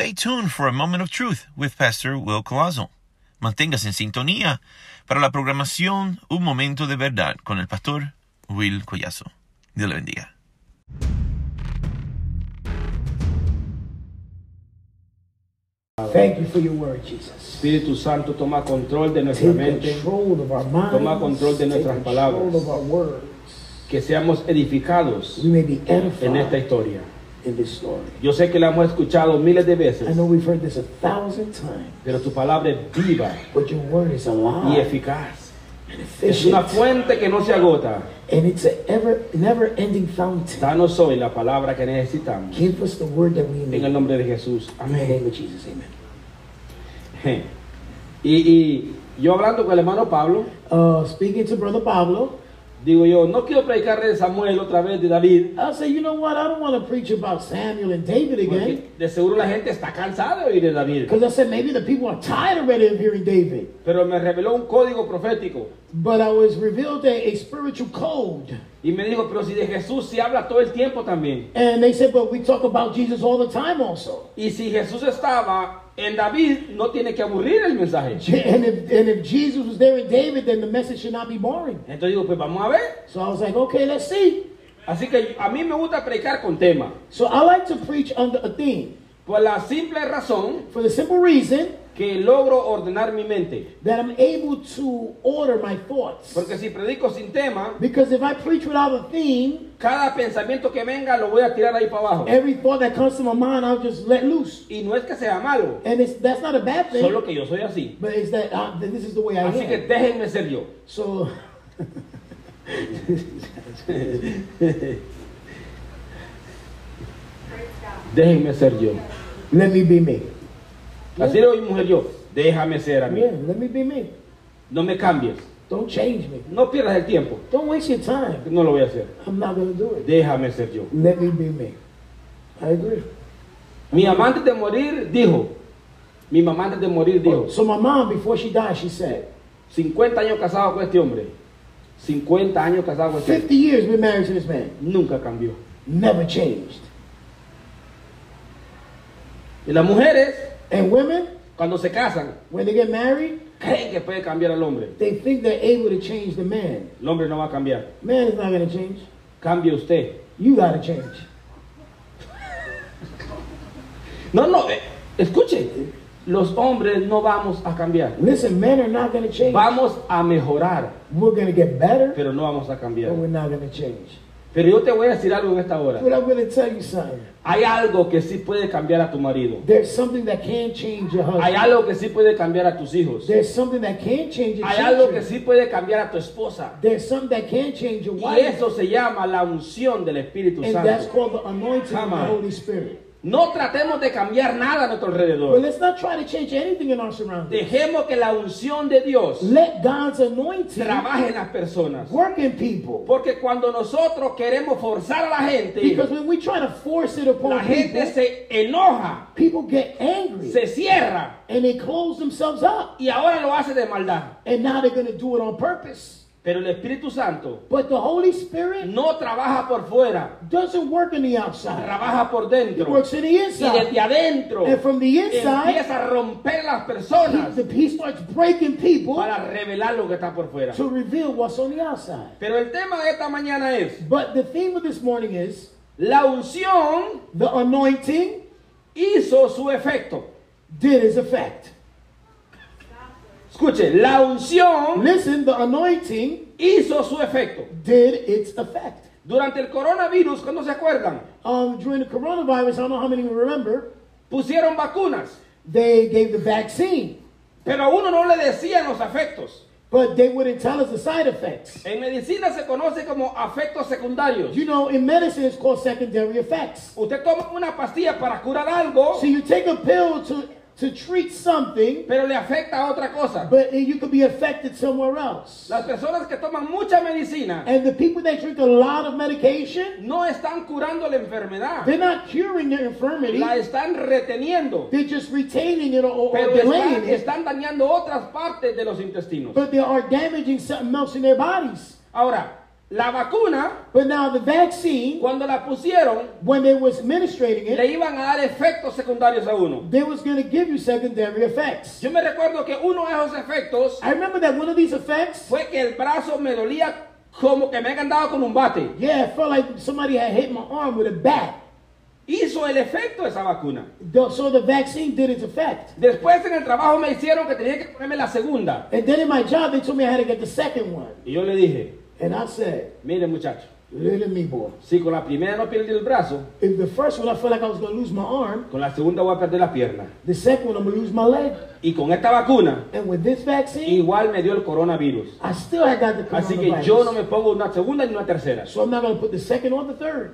stay tuned for a moment of truth with Pastor Will Colazo. Manténgase en sintonía para la programación Un Momento de Verdad con el pastor Will Collazo. Dios le bendiga. Thank you for your word, Jesus. Espíritu Santo, toma control de nuestra Take mente, control of our minds. Toma control de nuestras palabras. of our words. que seamos edificados We may be edified en esta historia. In this story. Yo sé que la hemos escuchado miles de I veces, know we've heard this a thousand times, pero tu palabra es viva but your word is alive y eficaz. and Es una efficient, fuente que no se agota. and it's an ever, never-ending fountain. Danos hoy la palabra que necesitamos. Give us the word that we En need. el nombre de Jesús. In the Amén. name of Jesus, amen. Y, y yo hablando con el hermano Pablo, Uh, speaking to Brother Pablo, digo yo, no quiero predicar de Samuel otra vez, de David, I say, you know what? I don't want to preach about Samuel and David again. porque de seguro la gente está cansada de oír de David. Because I said maybe the people are tired already of hearing David. Pero me reveló un código profético But I was revealed a, a spiritual code. y me dijo, pero si de Jesús se habla todo el tiempo también. And they said, but we talk about Jesus all the time also. Y si Jesús estaba en David, no tiene que aburrir el mensaje. And if, and if Jesus was there in David, then the message should not be boring. Entonces digo, pues vamos a ver. So I was like, okay, let's see. Así que a mí me gusta predicar con tema. So I like to preach under a theme Por la simple razón for the simple reason que logro ordenar mi mente. that I'm able to order my thoughts. Porque si predico sin tema, Because if I preach without a theme, cada pensamiento que venga lo voy a tirar ahí para abajo. every thought that comes to my mind, I'll just let loose. Y no es que sea malo, And it's, that's not a bad thing, solo que yo soy así. but it's that, uh, that this is the way I Así que am. déjenme ser yo. So, Déjenme ser yo. let me be me. Así le oí mujer yo. Déjame ser a mí. Yeah, let me be me. No me cambies. Don't change me. No pierdas el tiempo. Don't waste your time. No lo voy a hacer. I'm not to do it. Déjame ser yo. Let me be me. I agree. Mi mamá antes de morir dijo. Mi mamá antes de morir dijo. So my mom, before she died, she said, 50 años casado con este hombre. 50 años casado con este hombre. 50 years been married to this man. Nunca cambió. Never changed. Y las mujeres, And women, cuando se casan, when they get married, creen que puede cambiar al hombre. they think they're able to change the man. El hombre no va a cambiar. Man is not going to change. Cambie usted. You got to change. No, no, eh, escuche. Los hombres no vamos a cambiar. Listen, men are not going to change. Vamos a mejorar, We're going to get better, pero no vamos a but cambiar. we're not going to change. Pero yo te voy a decir algo en esta hora. But I'm going to tell you something. Hay algo que sí puede cambiar a tu marido. There's something that can change your Hay husband. algo que sí puede cambiar a tus hijos. There's something that can change your Hay algo que sí puede cambiar a tu esposa. There's something that can change your Y wife. eso se llama la unción del Espíritu And that's Santo. called the anointing of the. Holy Spirit. No tratemos de cambiar nada a nuestro alrededor. let's not try to change anything in our surroundings. Dejemos que la unción de Dios Let God's anointing trabaje en las personas. work in people. Porque cuando nosotros queremos forzar a la gente, Because when we try to force it upon la gente people, se enoja, people get angry se cierra and they close themselves up. y ahora lo hace de maldad. And now they're going to do it on purpose. Pero el Espíritu Santo But the Holy Spirit no trabaja por fuera, doesn't work on the outside. trabaja por dentro. works in the Y inside. desde adentro And from the inside, empieza a romper las personas he starts breaking people para revelar lo que está por fuera. to reveal what's on the outside. Pero el tema de esta mañana es, But the theme of this morning is la unción the anointing hizo su efecto. did its effect. Escuche, la unción Listen, the anointing hizo su efecto. did its effect. Durante el coronavirus, cuando se acuerdan, Um, during the coronavirus, I don't know how many remember, pusieron vacunas, they gave the vaccine, pero a uno no le decían los efectos. but they wouldn't tell us the side effects. En medicina se conoce como efectos secundarios. You know, in medicine, it's called secondary effects. Usted toma una pastilla para curar algo, So you take a pill to, to treat something, pero le afecta a otra cosa. but you could be affected somewhere else. Las personas que toman mucha medicina And the people that drink a lot of medication, no están curando la enfermedad, they're not curing their infirmity, la están reteniendo, they're just retaining it or, or pero delaying están, it. están dañando otras partes de los intestinos. But they are damaging something else in their bodies. Ahora, la vacuna, But now the vaccine, cuando la pusieron, when they was administrating le it, iban a dar efectos secundarios a uno. they was going to give you secondary effects. Yo me recuerdo que uno de esos efectos I remember that one of these effects, fue que el brazo me dolía como que me han dado con un bate. yeah, it felt like somebody had hit my arm with a bat. Hizo el efecto esa vacuna. The- So the vaccine did its effect. Después en el trabajo me hicieron que tenía que ponerme la segunda. And then in my job, they told me I had to get the second one. Y yo le dije, And I said, mire muchacho, little me boy. si con la primera no perdí el brazo, If the first one I felt like I was going to lose my arm, con la segunda voy a perder la pierna. the second one I'm going to lose my leg. Y con esta vacuna, And with this vaccine, igual me dio el coronavirus. I still had got the Así que coronavirus. yo no me pongo una segunda ni una tercera. So I'm not going to put the second or the third.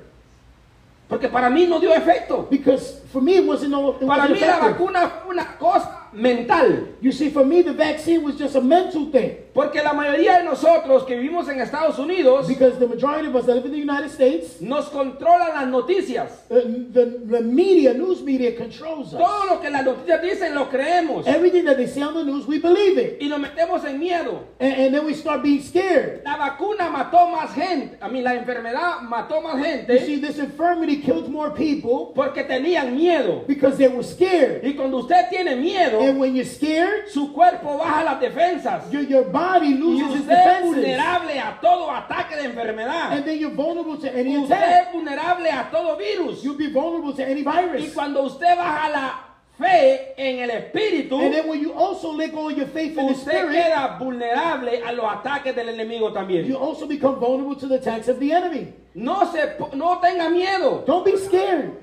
Porque para mí no dio efecto. Because for me, it wasn't, no, it Para wasn't mí la vacuna fue una cosa mental. You see, for me, the vaccine was just a mental thing. Porque la mayoría de nosotros que vivimos en Estados Unidos Because the majority of us that live in the United States, nos controlan las noticias. uh, the, the media, news media controls us. Todo lo que las noticias dicen lo creemos. Everything that they say on the news, we believe it. Y nos metemos en miedo. And, and then we start being scared. La vacuna mató más gente. A mí la enfermedad mató más You gente see, this infirmity killed more people porque tenían miedo. because they were scared. Y cuando usted tiene miedo, And when you're scared, su cuerpo baja las defensas. your, your body Y loses its usted es defenses. vulnerable a todo ataque de enfermedad. And then you're vulnerable to any Usted attack. es vulnerable a todo virus. You'll be vulnerable to any Y virus. cuando usted baja la fe en el espíritu, And then when you also let go of your faith in the usted spirit, queda vulnerable a los ataques del enemigo you también. also become vulnerable to the attacks of the enemy. No se no tenga miedo. Don't be scared.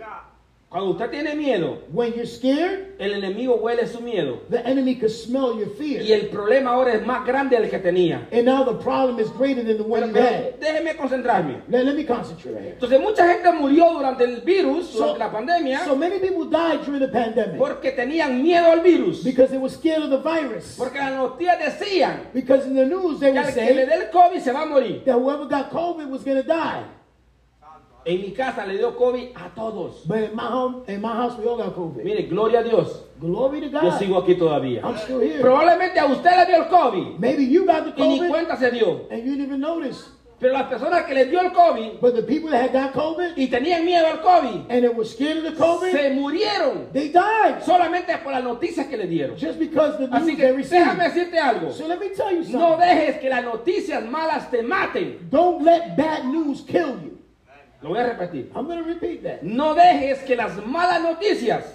Cuando usted tiene miedo, When you're scared, el enemigo huele su miedo. the enemy can smell your Y fear. el problema ahora es más grande del que tenía. And now the problem is greater than the one Pero, you had. déjeme concentrarme. Let, let me concentrate right here. Entonces mucha gente murió durante el virus, So, durante la pandemia, so many people died during the pandemic porque tenían miedo al virus. because they were scared of the virus. Porque las noticias decían Because in the news they que would al que le dé el COVID se va a morir. that whoever got COVID was going to die. En mi casa le dio COVID a todos. But in my home, in my house, we all got COVID. Mire, gloria a Dios. Glory to Yo God. sigo aquí todavía. I'm still here. Probablemente a usted le dio el COVID Maybe you got the y ni COVID cuenta se dio. and you didn't even notice. Pero las personas que les dio el COVID But the people that had got COVID y tenían miedo al COVID and they were scared of the COVID, se murieron they died solamente por las noticias que le dieron. just because the Así news que they déjame decirte algo. So let me tell you No something. dejes que las noticias malas te maten. Don't let bad news kill you. Lo voy a repetir. I'm going to repeat that. No dejes que las malas noticias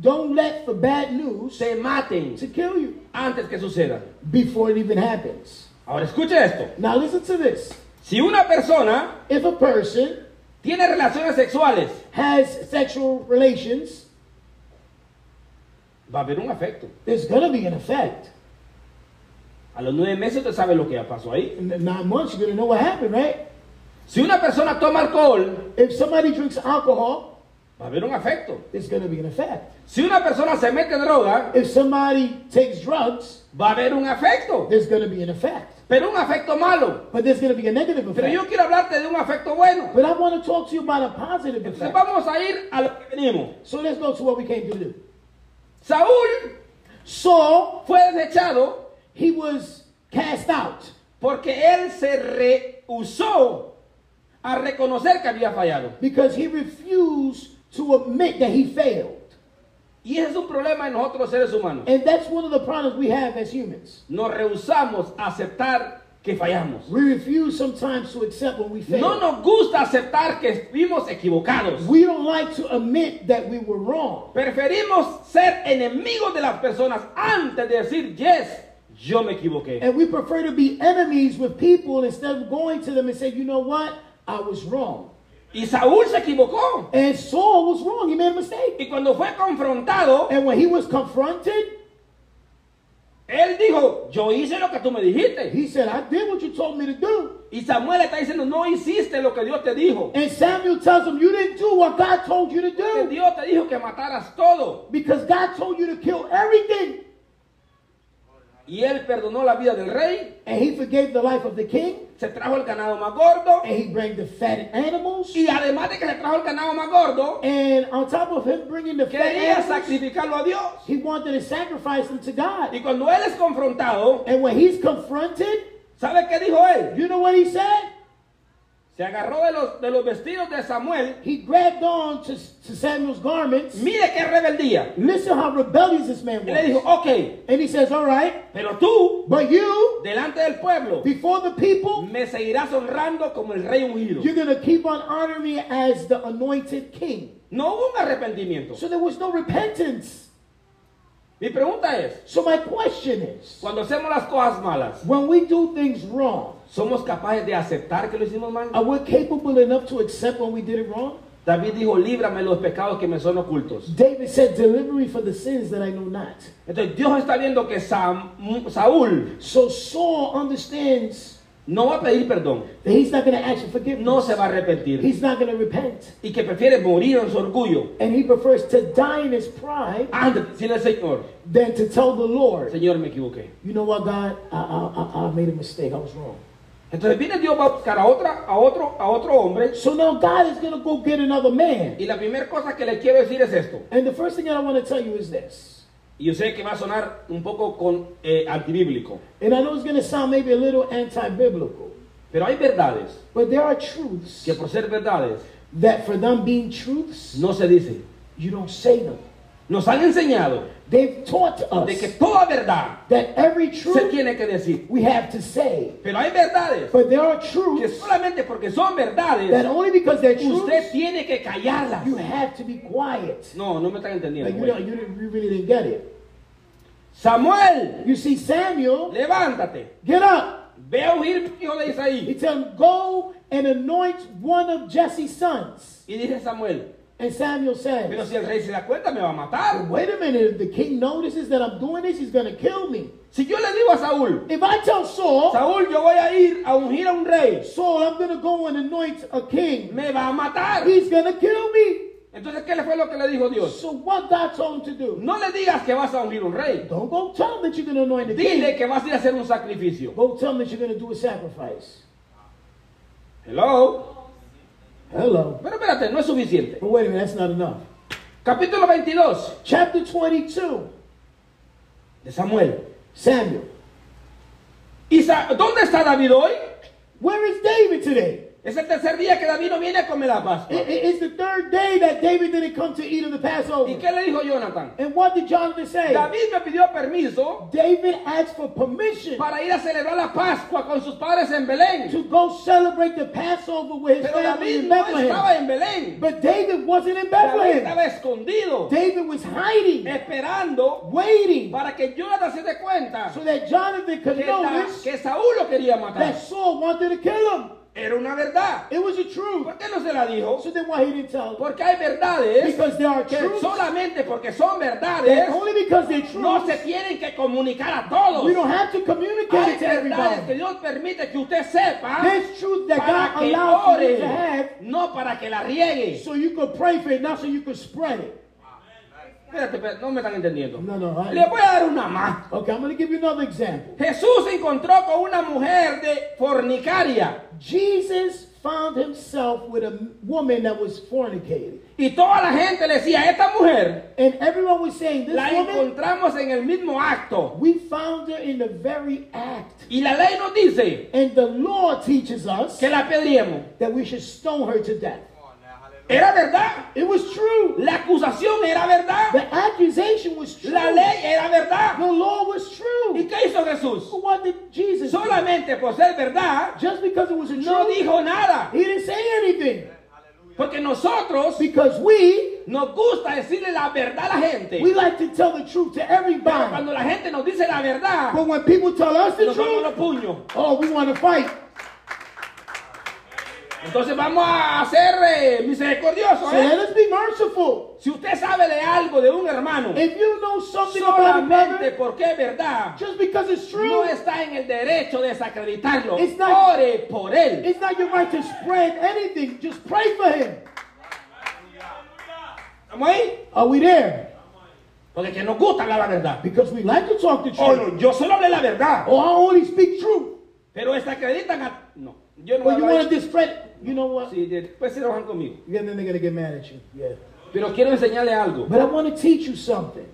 Don't let the bad news te maten to kill you antes que suceda. before it even happens. Ahora escuche esto. Now listen to this. Si una persona If a person tiene relaciones sexuales, has sexual relations, va a haber un afecto. there's going to be an effect. A los nueve meses usted sabe lo que pasó ahí. In the nine months, you're going to know what happened, right? Si una persona toma alcohol, If somebody drinks alcohol, va a haber un afecto. there's going to be an effect. Si una persona se mete en droga, If somebody takes drugs, va a haber un afecto. there's going to be an effect. Pero un afecto malo. But there's going to be a negative Pero yo effect. quiero hablarte de un afecto bueno. But I want to talk to you about a positive Entonces effect. vamos a ir a lo que venimos. So let's go to what we came to do. Saúl Saul, fue desechado he was cast out porque él se rehusó a reconocer que había fallado. because he refused to admit that he failed. Y ese es un problema en nosotros los seres humanos. And that's one of the problems we have as humans. Nos rehusamos a aceptar que fallamos. We refuse sometimes to accept when we fail. No nos gusta aceptar que estuvimos equivocados. We don't like to admit that we were wrong. Preferimos ser enemigos de las personas antes de decir, yes, yo me equivoqué. And we prefer to be enemies with people instead of going to them and say, you know what? I was wrong. Y Saúl se equivocó. And Saul was wrong. He made a mistake. Y cuando fue confrontado, And when he was confronted, él dijo, yo hice lo que tú me dijiste. he said, I did what you told me to do. Y Samuel está diciendo, no hiciste lo que Dios te dijo. And Samuel tells him, You didn't do what God told you to do. Dios te dijo que mataras todo. Because God told you to kill everything. Y él perdonó la vida del rey, And he forgave the life of the king. se trajo el ganado más gordo. And he brought the fatted animals. Y además de que se trajo el ganado más gordo, And on top of him bringing the fat quería animals, sacrificarlo a Dios. he wanted to sacrifice them to God. Y cuando él es confrontado, And when he's confronted, ¿sabe qué dijo él? you know what he said? Se agarró de los, de los vestidos de Samuel. He grabbed on to, to Samuel's garments. Mire qué rebeldía. Listen how rebellious this man Y le dijo, was. ok, And he says, All right, pero tú, but you, delante del pueblo, before the people, me seguirás honrando como el rey ungido. you're going to keep on honoring me as the anointed king. No hubo un arrepentimiento. So there was no repentance. Mi pregunta es, So my question is, cuando hacemos las cosas malas, when we do things wrong, ¿somos capaces de aceptar que lo hicimos mal? are we capable enough to accept when we did it wrong? David dijo, líbrame los pecados que me son ocultos. David said, Deliver me from the sins that I know not. Entonces Dios está viendo que Sam- Saúl So Saul understands no va a pedir perdón, that he's not going to ask for forgiveness. no se va a arrepentir He's not going to repent. y que prefiere morir en su orgullo And he prefers to die in his pride antes decirle al Señor, than to tell the Lord, Señor, me equivoqué. you know what, God, I, I, I, I made a mistake. I was wrong. Entonces viene Dios va a buscar a, otra, a, otro, a otro hombre So now God is going to go get another man. y la primera cosa que le quiero decir es esto. And the first thing that I want to tell you is this. Y yo sé que va a sonar un poco con eh, antibíblico, And I know it's going to sound maybe a little anti-biblical. pero hay verdades But there are truths que por ser verdades that for them being truths, no se dicen. you don't say them. Nos han enseñado They've taught us de que toda verdad that every se truth tiene que decir. we have to say. Pero hay verdades But there are que truths solamente porque son that verdades, only because they're usted truths, tiene que callarlas. you have to be quiet. No, no me están entendiendo. Like you, really didn't get it. Samuel, You see, Samuel, levántate. get up. Ve a ungir hijo de He Isaí. tells him, go and anoint one of Jesse's sons. Y dice Samuel, And Samuel pero says, si el rey se da cuenta me va a matar. wait a minute, if the king notices that I'm doing this, he's going to kill me. Si yo le digo a Saúl, If I tell Saul, Saúl, yo voy a ir a ungir a un rey, Saul, I'm going to go and anoint a king, me va a matar. he's going to kill me. Entonces, ¿qué le fue lo que le dijo Dios? So what God told him to do? No le digas que vas a ungir un rey. Don't go tell him that you're going to anoint a Dile king. que vas a ir a hacer un sacrificio. Go tell him that you're going to do a sacrifice. Hello. Hello. Pero espérate, no es suficiente. But wait a minute, that's not enough. Capítulo 22 Chapter 22, de Samuel. Samuel. ¿Y Sa- dónde está David hoy? Where is David today? Es el tercer día que David no viene a comer la Pascua. i- It's the third day that David didn't come to eat of the ¿Y Passover. qué le dijo Jonathan? And what did Jonathan say? David me pidió permiso David asked for permission para ir a celebrar la Pascua con sus padres en Belén. to go celebrate the Passover with his Pero family David in no estaba Bethlehem. en Belén. But David wasn't in David Bethlehem. estaba escondido, David was hiding, esperando waiting, para que Jonathan se dé cuenta so that Jonathan could que, notice que Saúl lo quería matar. that Saul wanted to kill him. Era una verdad. It was a truth. ¿Por qué no se la dijo? So then why he didn't tell? Porque hay verdades Because there are que truths. solamente porque son verdades only because they're no se truths, tienen que comunicar a todos. we don't have to communicate Hay it to verdades que everybody. Dios permite que usted sepa There's truth that para God que allows for you ore, to have no para que la riegue. so you could pray for it, not so you could spread it. Espérate, espérate, no me están entendiendo. No, no. I- Le voy a dar una más. Okay, I'm going to give you another example. Jesús se encontró con una mujer de fornicaria Jesus found himself with a woman that was fornicating. y toda la gente le decía, esta mujer And everyone was saying, this la woman, encontramos en el mismo acto. we found her in the very act. Y la ley nos dice And the law teaches us que la apedriemos. that we should stone her to death. Era verdad. It was true. La acusación era verdad. The accusation was true. La ley era verdad. The law was ¿Y true. qué hizo Jesús? What did Jesus do? Solamente por ser verdad, Just because it was a no truth, dijo nada. he didn't say anything. Porque nosotros Because we, nos gusta decirle la verdad a la gente. we like to tell the truth to Pero everybody. cuando la gente nos dice la verdad, But when people tell us the nos truth, puños. oh, we want to fight. Entonces vamos a ser eh, misericordiosos. So ¿eh? let us be merciful. Si usted sabe de algo de un hermano, If you know something about solamente brother, porque es verdad, just because it's no true, está en el derecho de desacreditarlo. It's not- Ore por él. it's not your right to spread anything. Just pray for him. ¿Estamos ahí? Are we there? Porque que nos gusta hablar la verdad. Because we like to talk the Oh, truth. no, yo solo hablé la verdad. Or I only speak truth. Pero desacreditan a... No, yo no But you want to discredit. You know what? Sí, después se enojan conmigo. Yeah, then they're to get mad at you. Yeah. Pero quiero enseñarle algo. But I want to teach you something.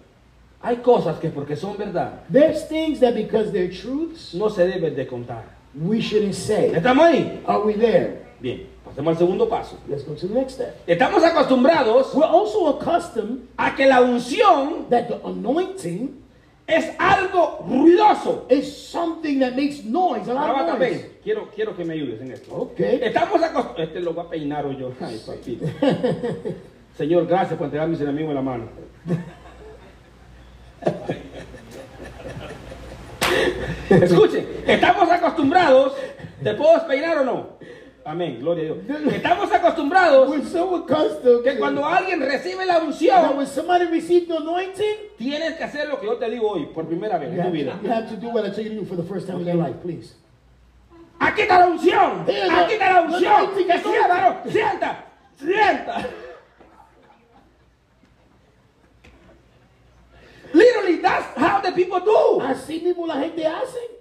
Hay cosas que porque son verdad There's things that because they're truths, no se deben de contar. we shouldn't say. ¿Estamos ahí? Are we there? Bien. Pasemos al segundo paso. Let's go to the next step. Estamos acostumbrados We're also accustomed a que la unción that the anointing es algo ruidoso. is something that makes noise, a lot Ahora, of noise. quiero, quiero que me ayudes en esto. Okay. Estamos acostumbrados. Este lo va a peinar hoy yo. Ay, papito. Señor, gracias por entregar mis enemigos en la mano. Escuchen, estamos acostumbrados. ¿Te puedo despeinar o no? Amén, gloria a Dios. Estamos acostumbrados We're so accustomed que cuando alguien recibe la unción, when somebody receives the anointing, tienes que hacer lo que yo te digo hoy por primera vez you en tu vida. you have to do what I tell you to do for the first time in your life, please. Aquí está la unción. Here, Aquí está la unción. Que sienta. Sienta. Sienta. Literally, that's how the people do. Así mismo la gente hace.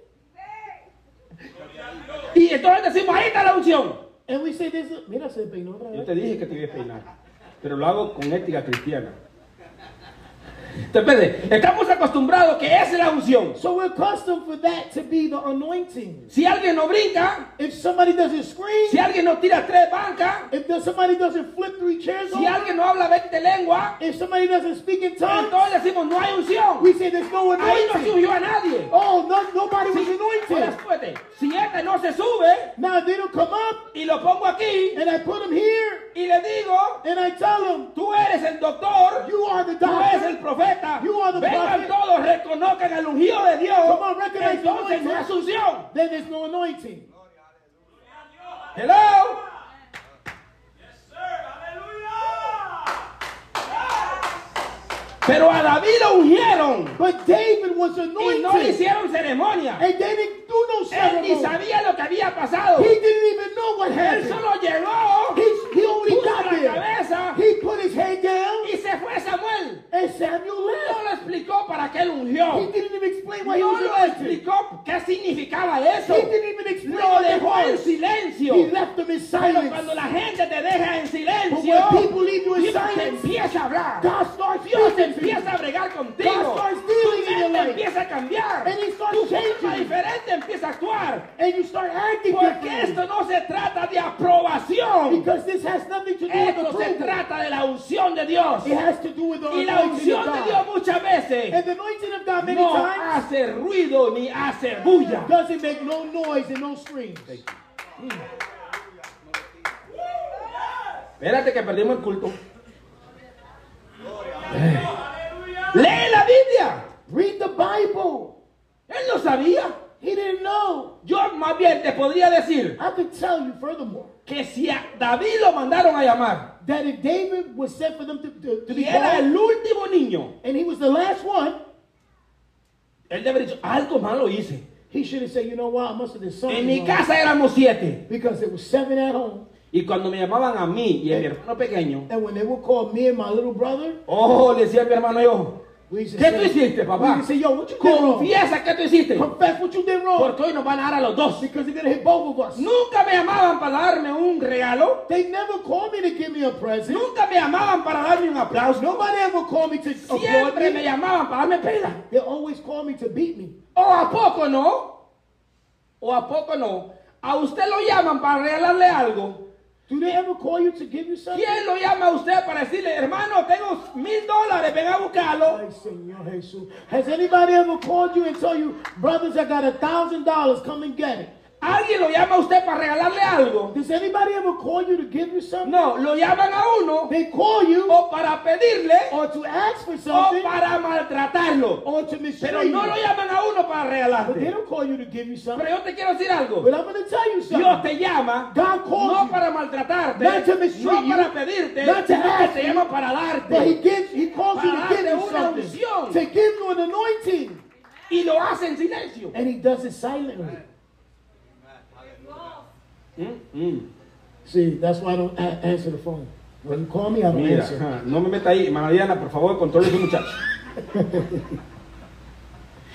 Y entonces decimos, ahí está la unción. And we say this, mira, se peinó otra Yo te dije que te iba a peinar. Pero lo hago con ética cristiana. Entonces, estamos acostumbrados que esa es la unción. So we're accustomed for that to be the anointing. Si alguien no brinca, If somebody doesn't scream, si alguien no tira tres bancas, if somebody doesn't flip three chairs si over, alguien no habla 20 lenguas, if somebody doesn't speak in tongues, entonces decimos, no hay unción. we say there's no Ahí no anointing. ungió a nadie. Oh, no, nobody was Ahora anointed. si este no se sube Now they don't come up, y lo pongo aquí and I put them here, y le digo, and I tell them, tú eres el doctor, you are the tú eres el doctor. Profeta, vengan todos, reconozcan el ungido de Dios, on, recognize the entonces no anointing. es unción. Then there's no anointing. Hello. Pero a David lo ungieron But David was y no le anointed, hicieron ceremonia. and didn't do no Él ni ceremony. sabía lo que había pasado. He didn't even know what Él happened. solo llegó, He, he only puso got la there. cabeza He and Samuel No left. lo explicó para qué lo He ungió. didn't even explain why he No was lo explicó qué significaba eso. He didn't even explain Lo dejó en silencio. He left them in Pero silence. cuando la gente te deja en silencio, But when people leave you in Dios te silence, empieza a hablar. God starts Dios te empieza a bregar contigo. God starts Tu dealing in your mente life. empieza a cambiar. And he starts Tu forma changing. diferente empieza a actuar. And you start acting Porque differently. esto no se trata de aprobación. Because this has nothing to do with Esto se approval. trata de la unción de Dios. It has to do with the Y la unción de. Dios muchas veces And the anointing of God many no times hace ruido ni hace bulla. doesn't make no noise and no screams. Espérate que perdimos el culto. Lee la Biblia. Read the Bible. Él no sabía. He didn't know. Yo más bien te podría decir I could tell you furthermore que si a David lo mandaron a llamar that if David was sent for them to, to, to y be era el último niño, and he was the last one, él debe haber dicho, algo malo hice. he should have said, you know what, I must have done something En mi casa éramos siete. Because there was seven at home. Y cuando me llamaban a mí y a mi hermano pequeño, And when they would call me and my little brother, oh, le decía a mi hermano yo, ¿qué say, tú hiciste, papá? Say, yo, what you wrong? Confiesa que tú hiciste. Confess what you did wrong. Porque hoy nos van a dar a los dos. Because they're hit both of us. Nunca me llamaban para darme un regalo. They never called me to give me a present. Nunca me llamaban para darme un aplauso. Nobody ever called me to applaud Siempre me me. llamaban para darme pela. They always called me to beat me. ¿O a poco no? ¿O a poco no? ¿A usted lo llaman para regalarle algo? Do they ever call you to give you something? ¿Quién lo llama a usted para decirle, hermano, tengo mil dólares, ven a buscarlo? Ay, Señor Jesus. Has anybody ever called you and told you, brothers, I got a thousand dollars, come and get it? ¿Alguien lo llama a usted para regalarle algo? Does anybody ever call you to give you something? No, lo llaman a uno They call you o para pedirle or to ask for o something para maltratarlo. or to Pero no lo llaman a uno para But they regalarte. don't call you to give you something. Pero yo te quiero decir algo. But I'm going to tell you Dios something. te llama God calls no you. para maltratarte, Not to mistreat no you, para pedirte, not to ask te you, llama para But he darte. gives, he calls you to Para give darte you something. unción. To give you an anointing. Y lo hace en silencio. And he does it silently. Mm, mm. See, that's why I don't a- answer the phone. When you call me, I don't Mira, answer. no me meta ahí, hermana Diana, por favor, controle a ese muchacho.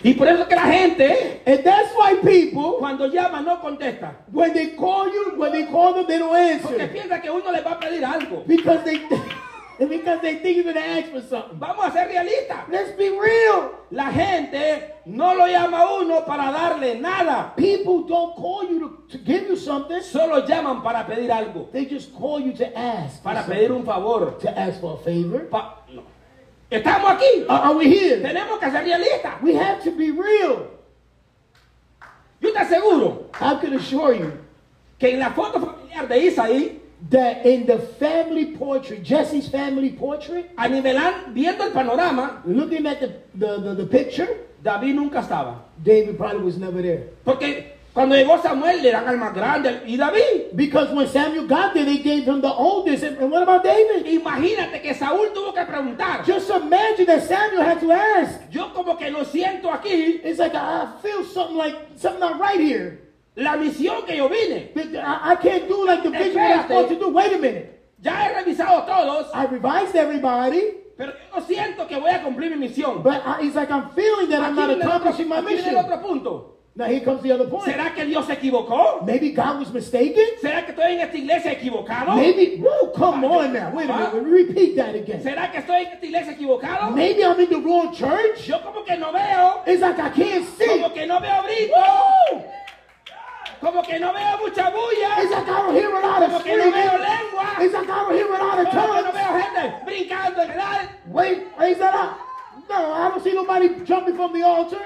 y por eso que la gente, And that's why people, cuando llama, no contesta. when they call you, when they call them, they don't Porque answer. piensa que uno le va a pedir algo. Because they It's because they think you're going to ask for something. Vamos a ser realistas. Let's be real. La gente no lo llama a uno para darle nada. People don't call you to, to give you something. Solo llaman para pedir algo. They just call you to ask. Para pedir un favor. To ask for a favor. Pa- no. Estamos aquí. Are, are we here? Tenemos que ser realistas. We have to be real. Yo te aseguro I can assure you que en la foto familiar de Isaí, that in the family portrait, Jesse's family portrait, a nivelar, viendo el panorama, looking at the, the, the, the picture, David nunca estaba. David probably was never there. Porque cuando llegó Samuel le dan al más grande y David. Because when Samuel got there, they gave him the oldest. And, what about David? Imagínate que Saúl tuvo que preguntar. Just imagine that Samuel had to ask. Yo como que lo siento aquí, It's like I feel something like something not right here. La misión que yo vine. I, I can't do like the vision what I'm supposed to do. Wait a minute. Ya he revisado todos, I revised everybody, pero yo siento que voy a cumplir mi misión. but I, it's like I'm feeling that I'm Aquí not viene el otro- accomplishing my mission. el otro punto. Now here comes the other point. ¿Será que Dios se equivocó? Maybe God was mistaken. ¿Será que estoy en esta iglesia equivocado? Maybe. Whoa, come on now. Wait a minute. Repeat that again. ¿Será que estoy en esta iglesia equivocado? Maybe I'm in the wrong church. Yo como que no veo, It's like I can't see. como que no veo brillo! Como que no veo mucha bulla, It's like I don't hear a lot of como que no veo lengua, It's like I don't hear a lot of como que no veo gente brincando en el aire. Wait, raise that up. No, I don't see nobody jumping from the altar.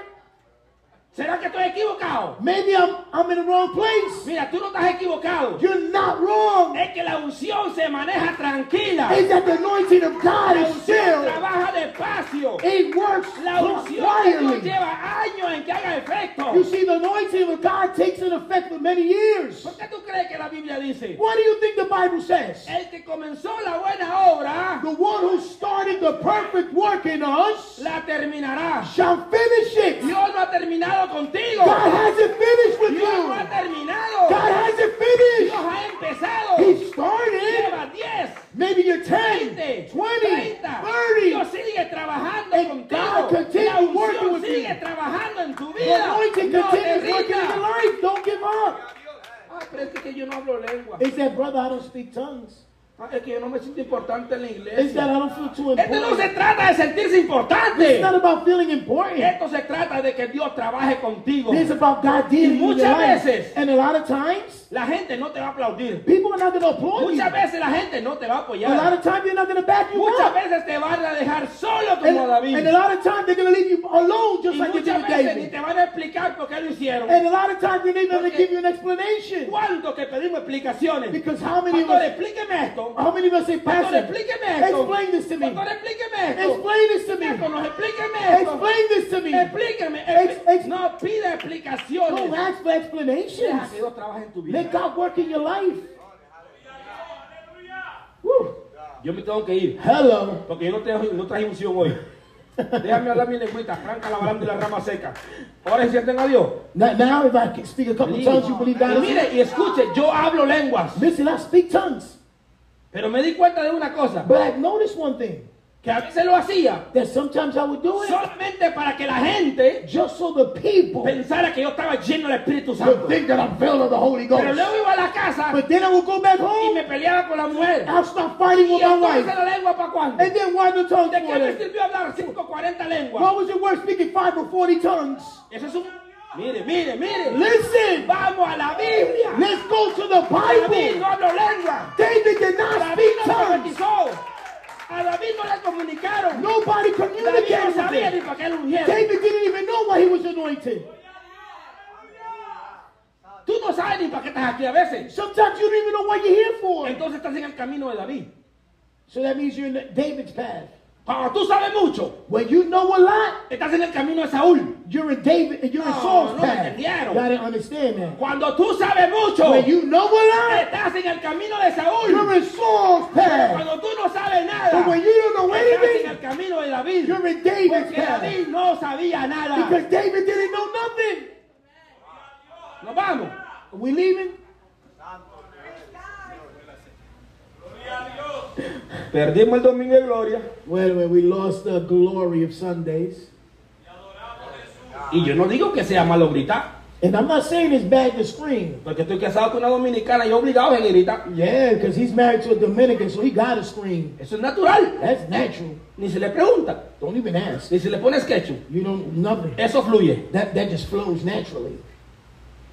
¿Será que estoy equivocado? Maybe I'm I'm in the wrong place. Mira, tú no estás equivocado. You're not wrong. Es que la unción se maneja tranquila. It's that the anointing of God La is unción still. trabaja despacio. It works La unción quietly. lleva años en que haga efecto. You see, the anointing of God takes an effect for many years. ¿Por qué tú crees que la Biblia dice? What do you think the Bible says? El que comenzó la buena obra The one who started the perfect work in us la terminará. shall finish it. Dios no ha terminado contigo. God hasn't finished with Dios no you. ha terminado. God hasn't Dios finished. ha empezado. He started. Lleva 10, Maybe you're 10, 20, 20, 30. 30. Dios sigue trabajando And contigo. God unción working with sigue you. trabajando en tu The vida. anointing No continues working in your life. Don't give up. Ah, pero es que yo no hablo lengua. He said, brother, I don't speak tongues. Ah, es que yo no me siento importante en la It's that iglesia. I don't feel too Esto no se trata de sentirse It's importante. not about feeling important. Esto se trata de que Dios trabaje contigo. It's about God dealing your muchas veces- And a lot of times, La gente no te va a aplaudir. people are not going to applaud you. Muchas veces la gente no te va a A lot apoyar. of times, they're not going to back you Muchas up. veces te van a dejar solo And, como a David. and a lot of times, they're going to leave you alone just Y like they did ni David. te van a explicar por qué lo hicieron. And a lot of times, they're not going to give you an explanation. ¿Cuánto que pedimos explicaciones? Because how many of us, explíqueme esto. How many of us say, Pastor, Pastor, explíqueme esto. explain this to me. Pastor, explíqueme esto. Explain this to me. Diáconos, explíqueme esto. Explain this to me. Explíqueme. Ex- ex- no pida explicaciones. Don't ask for Deja explanations. que Dios trabaje en tu vida. Let God work in your life. Woo. Yo me tengo que ir. Hello. Porque yo no, traje, no traje unción hoy. Déjame hablar mi lengüita, franca la baranda y la rama seca. Ahora sienten a Dios. Now, now if I can speak a couple tongues, you believe Y God is mire y escuche, yo hablo lenguas. Listen, I speak tongues. Pero me di cuenta de una cosa. But I've noticed one thing. Que a veces lo hacía That sometimes I would do it solamente para que la gente just so the people pensara que yo estaba lleno del Espíritu Santo. think that I'm filled of the Holy Pero Ghost. luego iba a la casa But then I would go back y home, me peleaba con la mujer. I'll start fighting ¿Y with my entonces wife. la lengua para cuándo? And then why the tongues ¿De qué me sirvió hablar 5, 40 lenguas? What was it worth speaking five or forty tongues? Eso es un... Mire, mire, mire. Listen, Vamos a la Biblia. let's go to the David Bible. no habló lengua. David did not David speak no tongues. A David no le comunicaron. Nobody David no communicated sabía ni para qué lo ungieron. David didn't even know why he was anointed. Tú no sabes ni para qué estás aquí a veces. Sometimes you don't even know what you're here for. Entonces estás en el camino de David. So that means you're in David's path. Cuando tú sabes mucho, When you know a lot, estás en el camino de Saúl. you're in David, you're in No, Saul's no me path. entendieron. Gotta understand that. Cuando tú sabes mucho, When you know a lot, estás en el camino de Saúl. you're in Saul's path. Cuando tú no sabes nada, But when you don't know estás en anything, el camino de David. you're in David's Porque path. David no sabía nada. Because David didn't know nothing. Nos vamos. Are we leaving? Perdimos el domingo de gloria. Well, well, we lost the glory of Sundays. Y yo no digo que sea malo gritar. And I'm not saying it's bad to scream. Porque estoy casado con una dominicana y obligado a que grita. Yeah, because he's married to a Dominican, so he gotta scream. Eso es natural. That's natural. Ni se le pregunta. Don't even ask. Ni se le pone sketch. You don't nothing. Eso fluye. That that just flows naturally.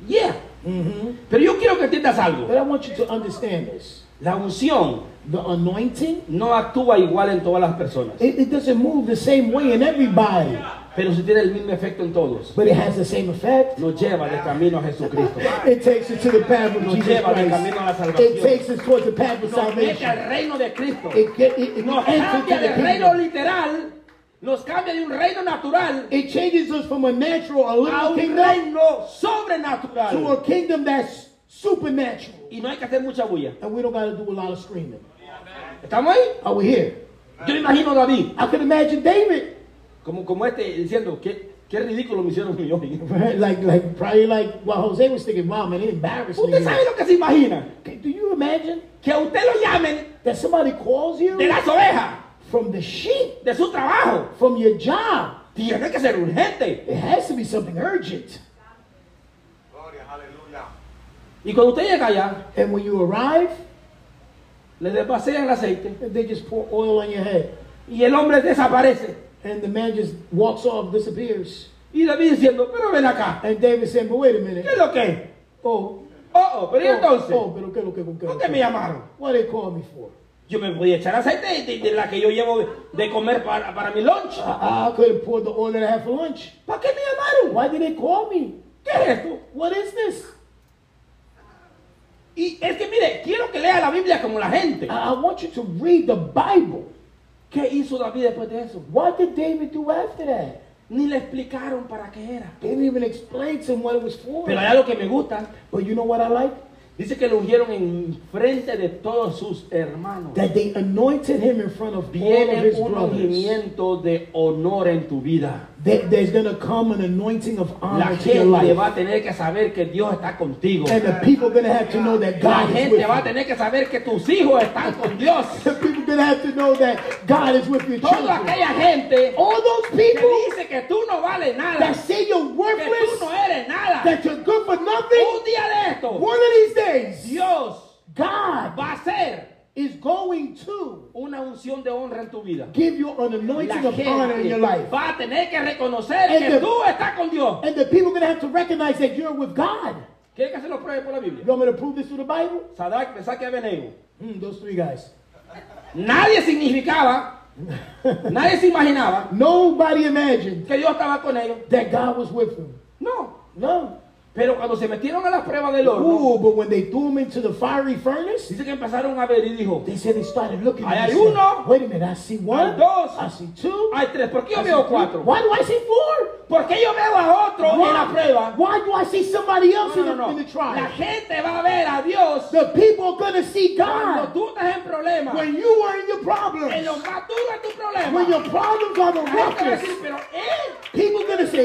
Yeah. hmm Pero yo quiero que entiendas algo. But I want you to understand this. La unción The anointing, no actúa igual en todas las personas. it, it doesn't move the same way in everybody, Pero sí tiene el mismo efecto en todos. but it has the same effect. Nos lleva de camino a Jesucristo. It takes us to the path of Nos Jesus lleva de camino a la Christ. salvación. It takes us towards the path of Nos salvation. al reino de Cristo. It, get, it, it Nos cambia del reino literal. Nos cambia de un reino natural It changes us from a natural, a a little un kingdom reino to a sobrenatural. kingdom that's supernatural. Y no hay que hacer mucha bulla. And we don't got to do a lot of screaming. ¿Estamos ahí? Are we here? Yo imagino a David I can imagine David, como, como este diciendo que qué ridículo me hicieron yo. like, like probably like what Jose was thinking. Wow, man, they embarrassed me. Usted sabe lo que se imagina. Okay, Do you imagine Que a usted lo llamen that somebody calls you de las ovejas, from the sheep, de su trabajo. from your job? Tiene que ser urgente. It has to be something urgent. Y cuando usted llega allá, And when you arrive, le desvacean el aceite they just pour oil on your head, y el hombre desaparece. and the man just walks off, disappears. Y David diciendo, pero ven acá. And David said, "But wait a ¿Qué minute. es lo que es? Oh, Oh, oh, pero ¿y oh, entonces? oh, pero qué lo que, qué ¿Por qué me llamaron? What they call me for? Yo me voy a echar aceite de, de la que yo llevo de, de comer para, para mi lunch. I, I could have poured the oil that I had for lunch. ¿Para qué me llamaron? Why did they call me? ¿Qué es esto? What is this? Y es que mire, quiero que lea la Biblia como la gente. I, want you to read the Bible. ¿Qué hizo David después de eso? What did David do after that? Ni le explicaron para qué era. They didn't even explain to him what it was for. Pero hay algo que me gusta. But you know what I like? Dice que lo ungieron en frente de todos sus hermanos. That they anointed him in front of all of Viene his un brothers. ungimiento de honor en tu vida. There's going to come an anointing of La honor to your gente life. va a tener que saber que Dios está contigo. And the people are going to have to know that La God is with gente va a you. tener que saber que tus hijos están con Dios. The people are going to have to know that God is with your Toda aquella gente All those que people dice que tú no vales nada, that say you're que tú worthless, no eres nada. that you're good for nothing, Un día de esto, one of these days, Dios God va a hacer is going to una unción de honra en tu vida. give you an anointing of honor in your life. va a tener que reconocer And que the- tú estás con Dios. And the people are going to have to recognize that you're with God. ¿Quieren que se lo pruebe por la Biblia? You want me to prove this through the Bible? Sadrach, Mesach y Abednego. Hmm, those three guys. Nadie significaba, nadie se imaginaba Nobody imagined que Dios estaba con ellos. that God was with them. No. No. Pero cuando se metieron a las pruebas del horno, Ooh, but when they threw him into the fiery furnace, dice que empezaron a ver y dijo, they said they started looking Ahí hay said, uno. Wait a minute, I see one, Hay dos. I see two, hay tres, ¿por qué yo veo cuatro? Why do I see four? ¿Por qué yo veo a otro en la prueba? Why do I see somebody else No, in, no, the, no. in the La trial? gente va a ver a Dios The people are to see cuando God tú estás en problemas. when you are in your En problems. lo más duro de tu problema. When your problems are the La roughest, decir, pero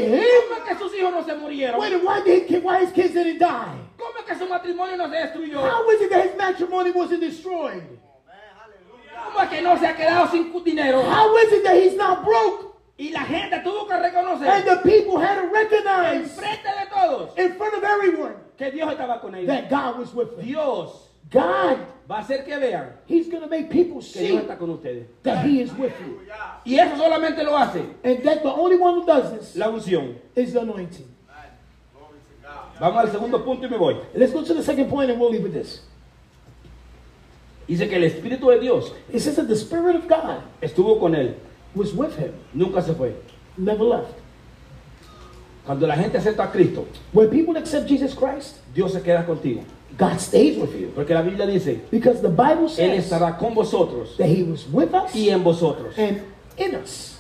say, him? ¿cómo es que sus hijos no se murieron? Wait, why, did, he- why his kids didn't die? ¿Cómo es que su matrimonio no se destruyó? How is it that his matrimony wasn't destroyed? ¿Cómo es que no se ha quedado sin dinero? How is it that he's not broke? Y la gente tuvo que And reconocer the people had to en recognize frente de todos in front of everyone que Dios estaba con ellos. that God was with them. Dios God, va a hacer que vean he's going to make people que Dios see está con ustedes. that he is with you. Y eso solamente lo hace And that the only one who does this la unción. is the anointing. Vamos al segundo punto y me voy. Let's go to the second point and we'll leave with this. Dice que el Espíritu de Dios It says that the Spirit of God estuvo con él, was with him, nunca se fue. never left. Cuando la gente acepta a Cristo, When people accept Jesus Christ, Dios se queda contigo. God stays with you. Porque la Biblia dice, Because the Bible Él says estará con vosotros that he was with us y en vosotros. and in us.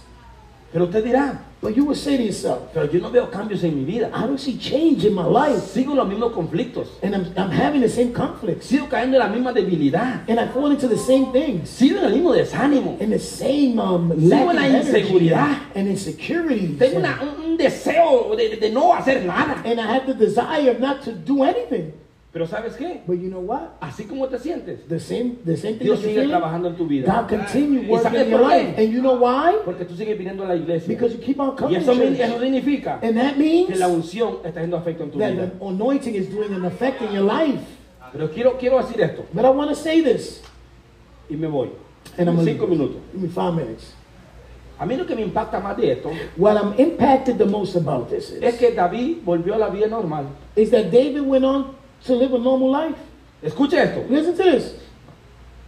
Pero usted dirá, But you would say to yourself, pero yo no veo cambios en mi vida. I don't see change in my life. Sigo los mismos conflictos. And I'm, I'm having the same conflicts. Sigo cayendo en la misma debilidad. And I fall into the same things. Sigo en el mismo desánimo. And the same um, Sigo en la inseguridad. and insecurities. Tengo una- un, un deseo de, de no hacer nada. and I have the desire not to do anything. Pero ¿sabes qué? But you know what? Así como te sientes, The same, the same thing Dios sigue feeling, trabajando en tu vida. God continue ¿Y working in your life. And you know why? Porque tú sigues viniendo a la iglesia. Because you keep on Y coming eso, mi- church. eso significa And that que means la unción está haciendo efecto en tu that vida. the anointing is doing an effect in your life. Pero quiero, quiero decir esto But I want to say this. y me voy. And I'm gonna Cinco minutos. Give me five minutes. A mí lo que me impacta más de esto What I'm impacted the most about this es is, que David volvió a la vida normal. is that David went on to live a normal life. Escuche esto. Listen to this.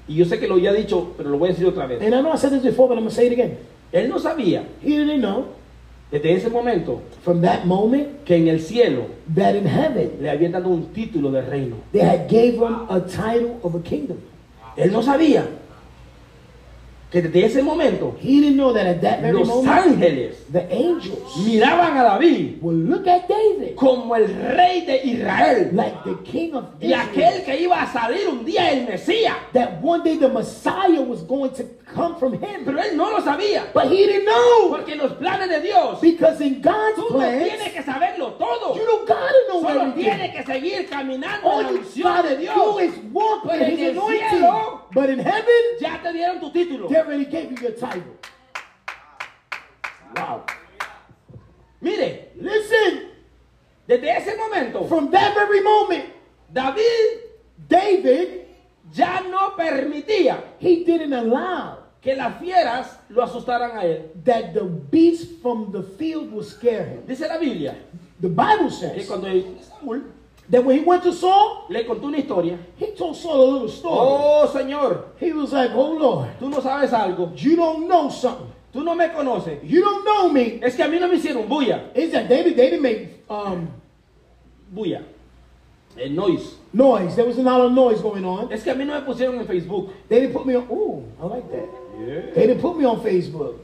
Y yo sé que lo ya he dicho, pero lo voy a decir otra vez. And I know I said this before, but I'm going to say it again. Él no sabía He didn't know desde ese momento from that moment que en el cielo that in heaven le habían dado un título de reino. they had gave him a title of a kingdom. Él no sabía que desde ese momento He didn't know that at that very los moment ángeles the angels miraban a David will look at David como el rey de Israel like the king of y aquel Israel. que iba a salir un día el Mesías. That one day the Messiah was going to come from him. Pero él no lo sabía. But he didn't know. Porque en los planes de Dios, Because in God's tú no tienes plans, que saberlo todo. you don't gotta know Solo tienes everything. que seguir caminando en All la you unción de do Dios. is walk in en his anointing. But in heaven, Ya te dieron tu título. they already gave you your title. Wow. Mire, Listen, desde ese momento, from that very moment, David David, ya no permitía he didn't allow que las fieras lo asustaran a él. that the beast from the field will scare him. Dice la Biblia The Bible que says cuando Saúl that when he went to Saul, le contó una historia, he told Saul a little story. oh Señor, He was like, Oh Lord, tú no sabes algo, you don't know something. tú no me conoces. You don't know me. Es que a mí no me hicieron bulla, It's that David, they didn't make um, bulla, el noise. noise. There was a lot of noise going on. Es que a mí no me pusieron en Facebook. They didn't put me on. Ooh, I like that. They didn't put me on Facebook.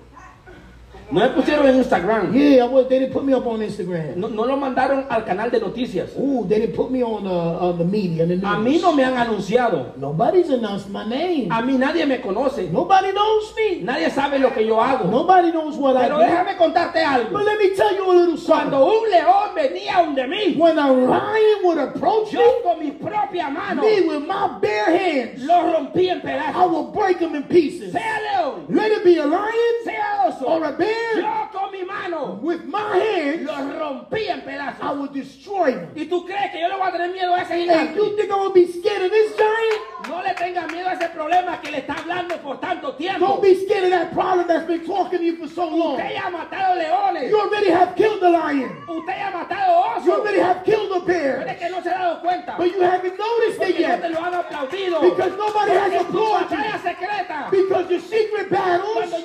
No me pusieron en Instagram. Yeah, I they didn't put me up on Instagram. No, no lo mandaron al canal de noticias. Ooh, they didn't put me on uh, on the media, the news. A mí no me han anunciado. Nobody's announced my name. A mí nadie me conoce. Nobody knows me. Nadie sabe lo que yo hago. Nobody knows what Pero I do. déjame contarte algo. But let me tell you a little Cuando something. un león venía donde mí, When a lion would approach yo me, con mi propia mano me with my bare hands, lo rompí en I pedazos. will break them in pieces. Sea león, Let it be a lion sea oso, or a bear. Yo con mi mano With my hands, lo rompí en I pedazos. will destroy them. ¿Y tú crees que yo le voy a tener miedo a ese And gigante? you think I will be scared of this giant? No le tenga miedo a ese problema que le está hablando por tanto tiempo. Don't be scared of that problem that's been talking to you for so long. Usted ya ha matado leones. You already have killed the lion. Usted ya ha matado You osos. already have killed the Pero bear. es que no se ha dado cuenta. But you haven't noticed it Porque no te yet. lo han aplaudido. Because nobody has Porque tu applauded batalla you. secreta. Because your secret Cuando battles, la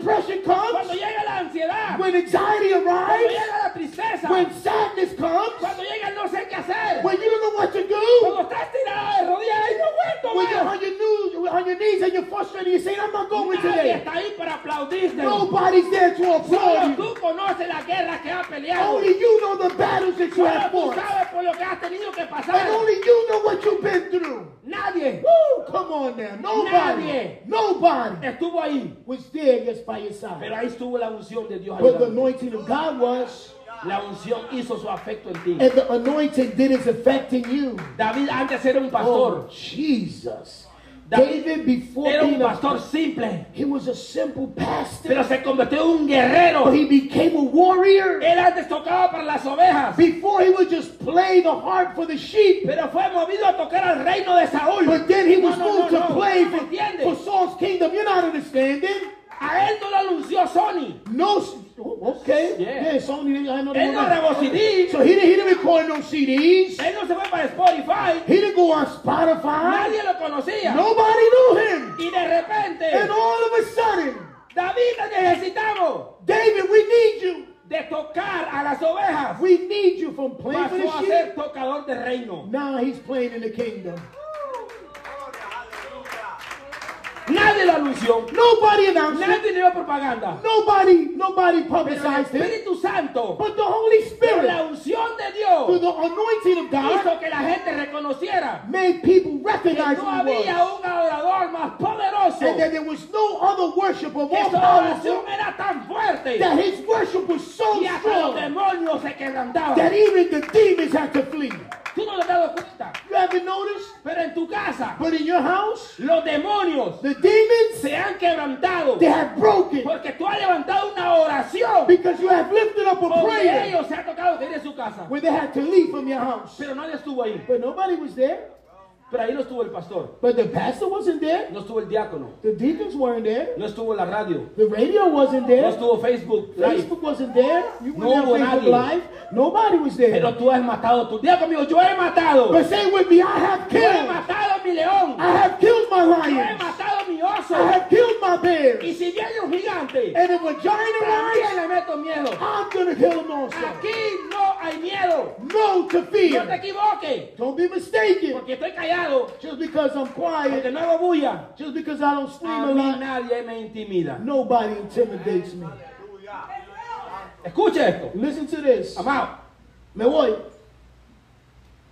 depression Cuando comes, llega la ansiedad. when anxiety Cuando arrives, llega la tristeza. when sadness comes, Cuando llega no sé qué hacer. when you don't know what to do, Cuando estás tirada de rodillas y no aguento when you're on your knees, on your knees and you're frustrated, you're saying, I'm not going today. está ahí para aplaudirte. Nobody's there to applaud you. tú conoces la guerra que has peleado. Only you know the battles that you have tú fought. sabes por lo que has tenido que pasar. And only you know what you've on now. Nobody, Nadie. nobody estuvo ahí. was there just by your side. Pero ahí estuvo la unción de Dios. But the anointing of God was, La unción hizo su afecto en ti. and the anointing did its effect in you. David antes era un Oh, pastor. Jesus. David before Era un being a pastor simple. he was a simple pastor, Pero se convirtió en un guerrero. but he became a warrior. Él antes tocaba para las ovejas. Before he would just play the harp for the sheep, Pero fue movido a tocar al reino de Saúl. but then he was No, moved no, to no. play ¿Me for, for Saul's kingdom. You're not understanding. A él no lo anunció Sony. No, oh, okay. Yeah. Yeah, Sony, I know they Él no grabó right. CD. So he didn't, he didn't record no CDs. Él no se fue para Spotify. He didn't go on Spotify. Nadie lo conocía. Nobody knew him. Y de repente, And all of a sudden, David, te necesitamos David, we need you. de tocar a las ovejas. We need you from playing for Pasó a the ser sheep. tocador de reino. Now he's playing in the kingdom. Nadie lo anunció. Nobody announced. Nadie dio propaganda. Nobody, nobody Pero el publicized it. Espíritu Santo, But the Holy por la Spirit, unción de through Dios, the anointing of God, hizo que la gente reconociera made people que recognize no who he había un adorador más poderoso. And that there was no other worship of Que more powerful. era tan fuerte That his worship was so y hasta los strong demonios se quebrantaban. that even the demons had to flee. Tú no le dado cuenta. You haven't noticed? Pero en tu casa, But in your house, los demonios the demons, se han quebrantado. they have broken Porque tú has levantado una oración. because you have lifted up a Donde prayer ellos se ha tocado de su casa. where they had to leave from your house. Pero nadie estuvo ahí. But nobody was there. Pero ahí no estuvo el pastor. But the pastor wasn't there. No estuvo el diácono. The deacons weren't there. No estuvo la radio. The radio wasn't No there. estuvo Facebook Live. Facebook wasn't there. You No hubo Facebook nadie. Live. Nobody was there. Pero tú has matado tu diga conmigo, yo he matado. But say with me, I have Yo he killed. matado mi león. I have killed my Yo he matado mi oso. I have killed my Y bears. si viene un gigante, And if a giant arrives, le meto miedo. I'm gonna kill him also. Aquí no miedo. No to No te equivoques. Don't be mistaken. Porque estoy callado. Just because I'm quiet, Porque no hago bulla. just because I don't scream A a lot, nadie me intimida. nobody intimidates me. Escuche esto. Listen to this. Amado, Me voy.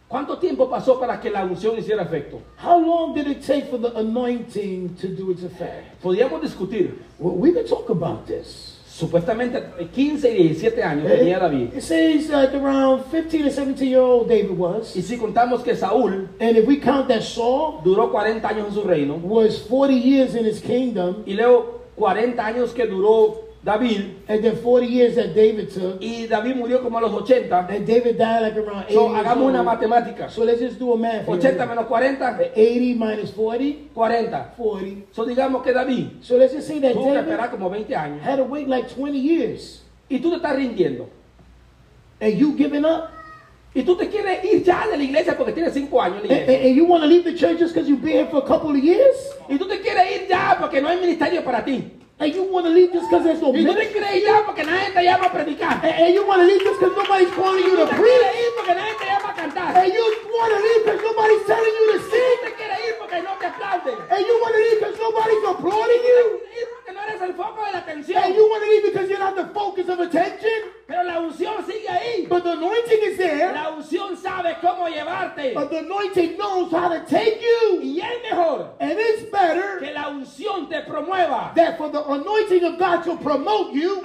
¿cuánto tiempo pasó para que la unción hiciera efecto? How long did it take for the anointing to do its effect? Podríamos discutir. Well, we can talk about this. Supuestamente 15 y 17 años tenía David. It says like around 15 to 17 year old David was. Y si contamos que Saúl And if we count that Saul duró 40 años en su reino, was 40 years in his kingdom, y luego 40 años que duró David, and then 40 years that David took, y David murió como a los 80, and David died like around 80 so, hagamos una matemática. So let's just do a math. here. 80 menos 40, 80 minus 40, 40. 40. So digamos que David So let's just say that David esperar como 20 años. had to wait like 20 years. Y tú te estás rindiendo. And you giving up? Y tú te quieres ir ya de la iglesia porque tienes 5 años en la iglesia. and- and you want to leave the church just because you've been here for a couple of years? Y tú te quieres ir ya porque no hay ministerio para ti. And you want to leave just because there's no Y tú te quieres ir ya porque nadie te llama a predicar. And, and you want to leave just because nobody's calling you to preach?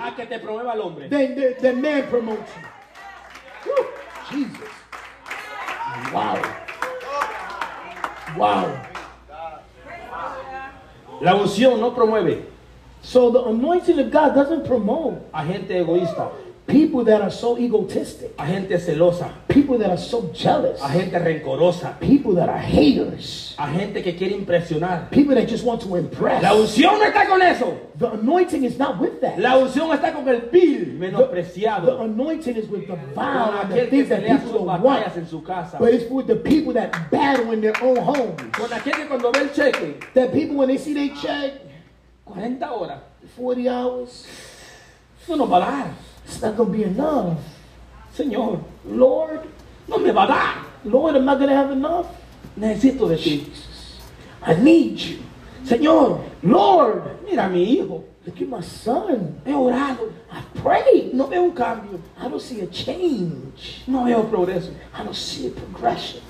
A que te promueva el hombre. than, than, than man promotes you. Whew, Jesus. Wow. Wow. La unción no promueve So the anointing of God doesn't promote a gente egoísta, people that are so egotistic, a gente celosa, people that are so jealous, a gente rencorosa, people that are haters, a gente que quiere impresionar. people that just want to impress. La unción no está con eso. The anointing is not with that. La unción está con el vil The menospreciado. anointing is with the Con vile and the things that people want. en su casa. But it's with the people that battle in their own homes. Con aquel que cuando ve el cheque, That people, when they see they check 40 horas, 40 hours, eso no va a dar. It's not going to be enough. Señor, Lord, no me va a dar. Lord, am I going to have enough? Necesito de ti. I need you. Señor, Lord, mira a mi hijo. look at my son. He orado. I prayed. No veo un cambio. I don't see a change. No veo progreso. I don't see a progression.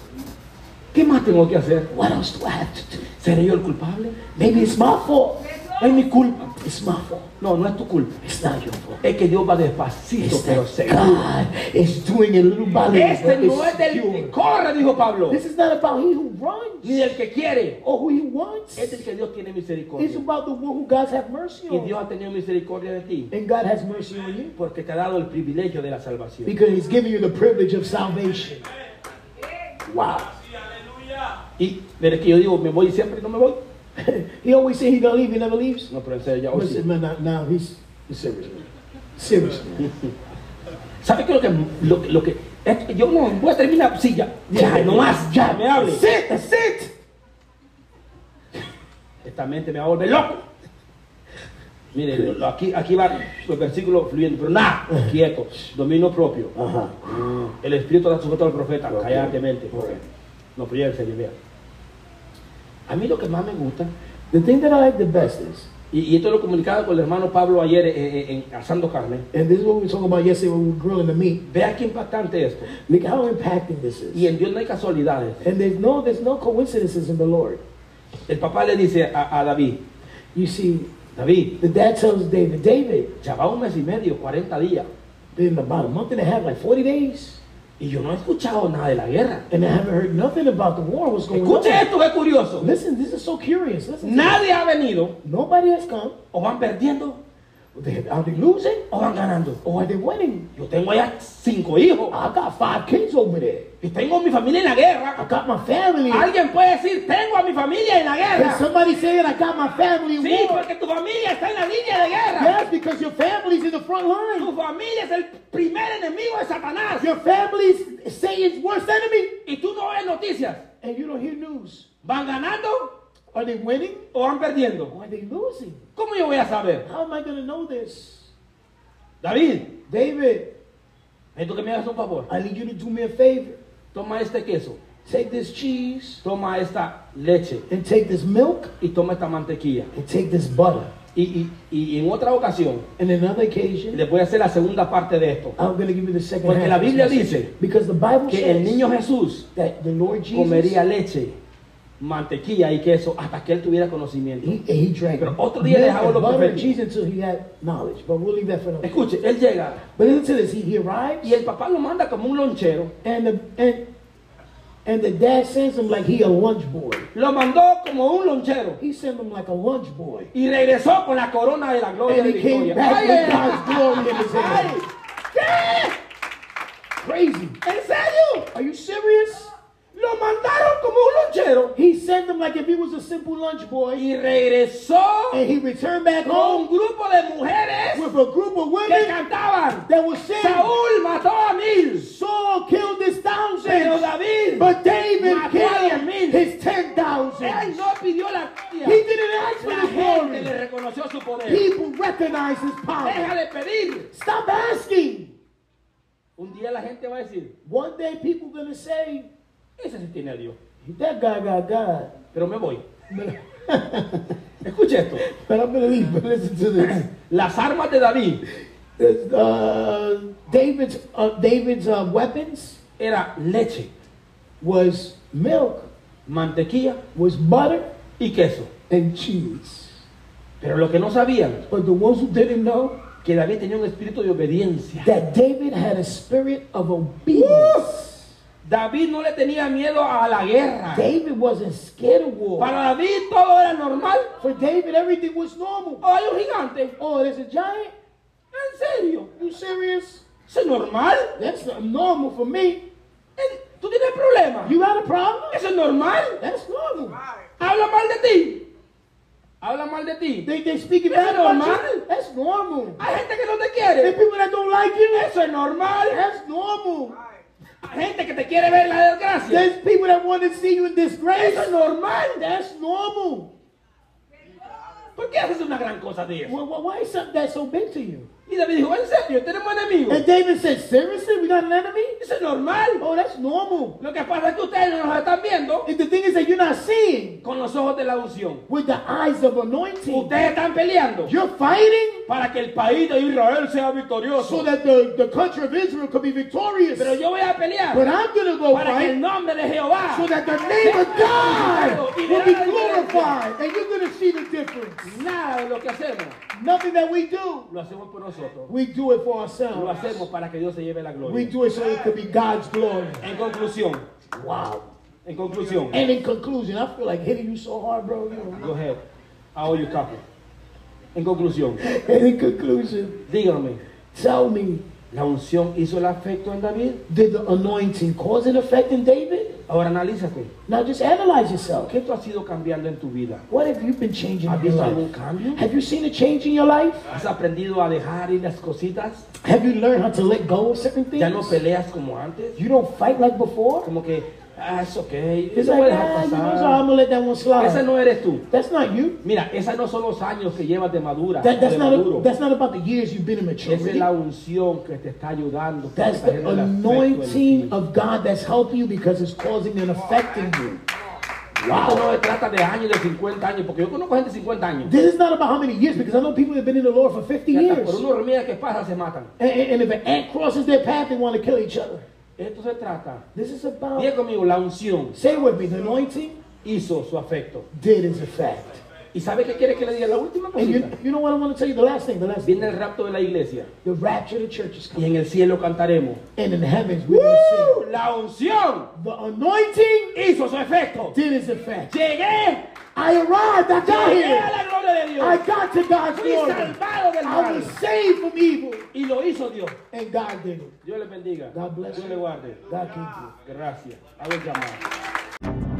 ¿Qué más tengo que hacer? What else do I have to do? ¿Seré yo el culpable? Maybe it's my fault. Es mi culpa. It's my fault. No, no es tu culpa. It's not your fault. Es que Dios va despacito, It's pero seguro. God is doing it little. Este no es it's del que corre, dijo Pablo. This is not about he who runs Ni del que quiere. or who he wants. Es del que Dios tiene It's misericordia. about the one who God has mercy Y on. Dios ha tenido misericordia de ti. And God has mercy on you Porque te ha dado el privilegio de la salvación. because he's giving you the privilege of salvation. Wow. Y pero es que yo digo, me voy siempre y no me voy. He always say he's gonna leave, he never leaves. No, pero en serio, ya hoy sí. man, now, now he's, serious. Serious. ¿Sabe qué lo que, lo, lo que es que yo no voy a terminar? Sí, ya, ya, no más, ya, me hable. That's it, that's it. Esta mente me va a volver loco. Mire, aquí, aquí va el versículo fluyendo, pero nada, quieto, dominio propio. Uh-huh. El espíritu está sujeto al profeta, cállate mente. No, pero ya el Señor, vea. A mí lo que más me gusta, The thing that I like the best is, y, y esto lo comunicaba con el hermano Pablo ayer en, en- asando carne, and this is what we talking about yesterday when we were grilling the meat. vea qué impactante esto. Look how impacting this is. Y en Dios no hay casualidades. And there's no, there's no coincidences in the Lord. El papá le dice a, a David, You see, David, the dad tells David, David, ya va un mes y medio, 40 días. in about a month and a half, like 40 days, Y yo no he escuchado nada de la guerra. And I haven't heard nothing about the war. What's going Escuche on? esto, es curioso. Listen, this is so curious. Listen. Nadie ha venido. Nobody has come. o van perdiendo, Are they losing o van ganando. or are they winning? Yo tengo allá cinco hijos. I got five kids over there. Y tengo mi familia en la I guerra. got my family. Alguien puede decir, tengo a mi familia en la Can guerra. somebody say it? I got my family in Sí, war. porque tu familia está en la línea de guerra. Yes, because your family's in the front line. Tu familia es el primer enemigo de Satanás. Your family's Satan's worst enemy. Y tú no ves noticias. And you don't hear news. ¿Van ganando Are they winning o van perdiendo? or are they losing? ¿Cómo yo voy a saber? How am I going to know this? David, David, necesito que me hagas un favor. I need you to do me a favor. Toma este queso, Take this cheese toma esta leche and take this milk y toma esta mantequilla. and take this butter. Y, y- y en otra ocasión And another occasion, les voy a hacer la segunda parte de esto. I'm going to give you the second Porque la Biblia dice because the Bible Que el says niño Jesús that the Lord Jesus comería leche, mantequilla y queso hasta que él tuviera conocimiento. he, he drank Pero otro día les milk hago and lo butter and profético. cheese until he had knowledge. But we'll leave that for another. Escuche, él llega But listen to this. He, he arrives y el papá lo manda como un lonchero. and the and and the dad sends him like he a lunch boy. Lo mandó como un lonchero. He sent him like a lunch boy. Y regresó con la corona de la gloria And de he came victoria. back Ay, with ay, God's glory in his ay. hand. ¿Qué? Crazy. ¿En serio? Are you serious? Lo mandaron como un lonchero. He sent him like if he was a simple lunch boy. Y regresó And he returned back con home un grupo de mujeres with a group of que women cantaban. that was saying, Saúl mató a mil. Saul killed his Pero thousands, David, but David mató a killed mil. his ten él thousands. no pidió la gloria. He didn't ask for La the gente le glory. reconoció su poder. People recognize his power. Deja de pedir. Stop asking. Un día la gente va a decir, One day people gonna say, ese sí tiene a Dios. that guy got God. Pero me voy. But, Escuche esto. Las armas de David Uh, David's uh, David's uh, weapons era leche, was milk, mantequilla was butter, y queso. and cheese. Pero lo que no sabían, But the ones who didn't know que David tenía un espíritu de obediencia. that David had a spirit of obedience. David no le tenía miedo a la guerra. David wasn't scared of war. Para David todo era normal. For David, everything was normal. Oh, hay un gigante. Oh, there's a giant? ¿En serio? You serious? ¿Eso es normal? That's normal for me. ¿En- ¿Tú tienes problemas? You got a problem? ¿Eso es normal? That's normal. Habla mal de ti. Habla mal de ti. They they That's bad about normal. That's normal. Hay gente que no te There's quiere. people that don't like you. Eso es normal. That's normal. Gente que te quiere ver en la desgracia. There's people that want to see you in disgrace. Eso es normal. That's normal. ¿Por qué haces una gran cosa de eso? Well, why- why is something that so big to you? Y David dijo, ¿en serio? ¿Tenemos enemigos? And David said, seriously, we got an enemy? Eso es normal. Oh, that's normal. Lo que pasa es que ustedes no nos están viendo And the thing is that you're not seeing con los ojos de la unción. with the eyes of anointing. Ustedes están peleando You're fighting para que el país de Israel sea victorioso. so that the, the country of Israel could be victorious. Pero yo voy a pelear But I'm going to go para que el fight nombre de Jehová so that the name of God will be glorified. And you're going to see the difference. Nada de lo que hacemos Nothing that we do, lo hacemos por nosotros. we do it for Lo ourselves. hacemos para que Dios se lleve la We do it so it could be God's glory. En conclusión, Wow. en conclusión. And in conclusion, I feel like hitting you so hard, bro. You know. Go ahead. I owe you copy? En conclusión, And in conclusion, díganme, tell me, ¿la unción hizo el afecto en David? did the anointing cause an effect in David? Ahora analízate. Now just analyze yourself. ¿Qué tú has ido cambiando en tu vida? What have you been changing ¿Has in your visto algún life? cambio? Have you seen a change in your life? ¿Has aprendido a dejar ir las cositas? Have you learned how to let go of certain things? ¿Ya no peleas como antes? You don't fight like before? Como que, ah, es ok, It's eso like, puede ah, dejar so pasar. One Ese no eres tú. That's not you. Mira, esos no son los años que llevas de madura. That, that's de not. maduro. that's not about the years you've been in Esa es la unción que te está ayudando. That's the anointing ti. of God that's helping you because it's causing an effect in you. Esto no se trata de años, de 50 años, porque yo conozco gente de 50 años. This is not about how many years because I know people have been in the Lord for 50 Que hasta years. por una hormiga que pasa se matan. And, and- and if an ant crosses their path, they want to kill each other. Esto se trata. This is about. Diga conmigo, la unción Say it with me. The anointing hizo su afecto. did its effect. ¿Y sabe qué quiere que le diga la última And you, cosita? you know what I want to tell you? The last thing, the last. Viene el rapto de la iglesia The rapture of the church is y coming. en el cielo cantaremos. And in the heavens, we will sing. La unción The anointing hizo su efecto. did its effect. Llegué, I arrived. I got a here. la gloria de I got to God's Fui glory. salvado del I was saved from evil. Y lo hizo Dios. And God did it. Dios le bendiga. God bless Dios you. le guarde. God keep you. Gracias. A ver.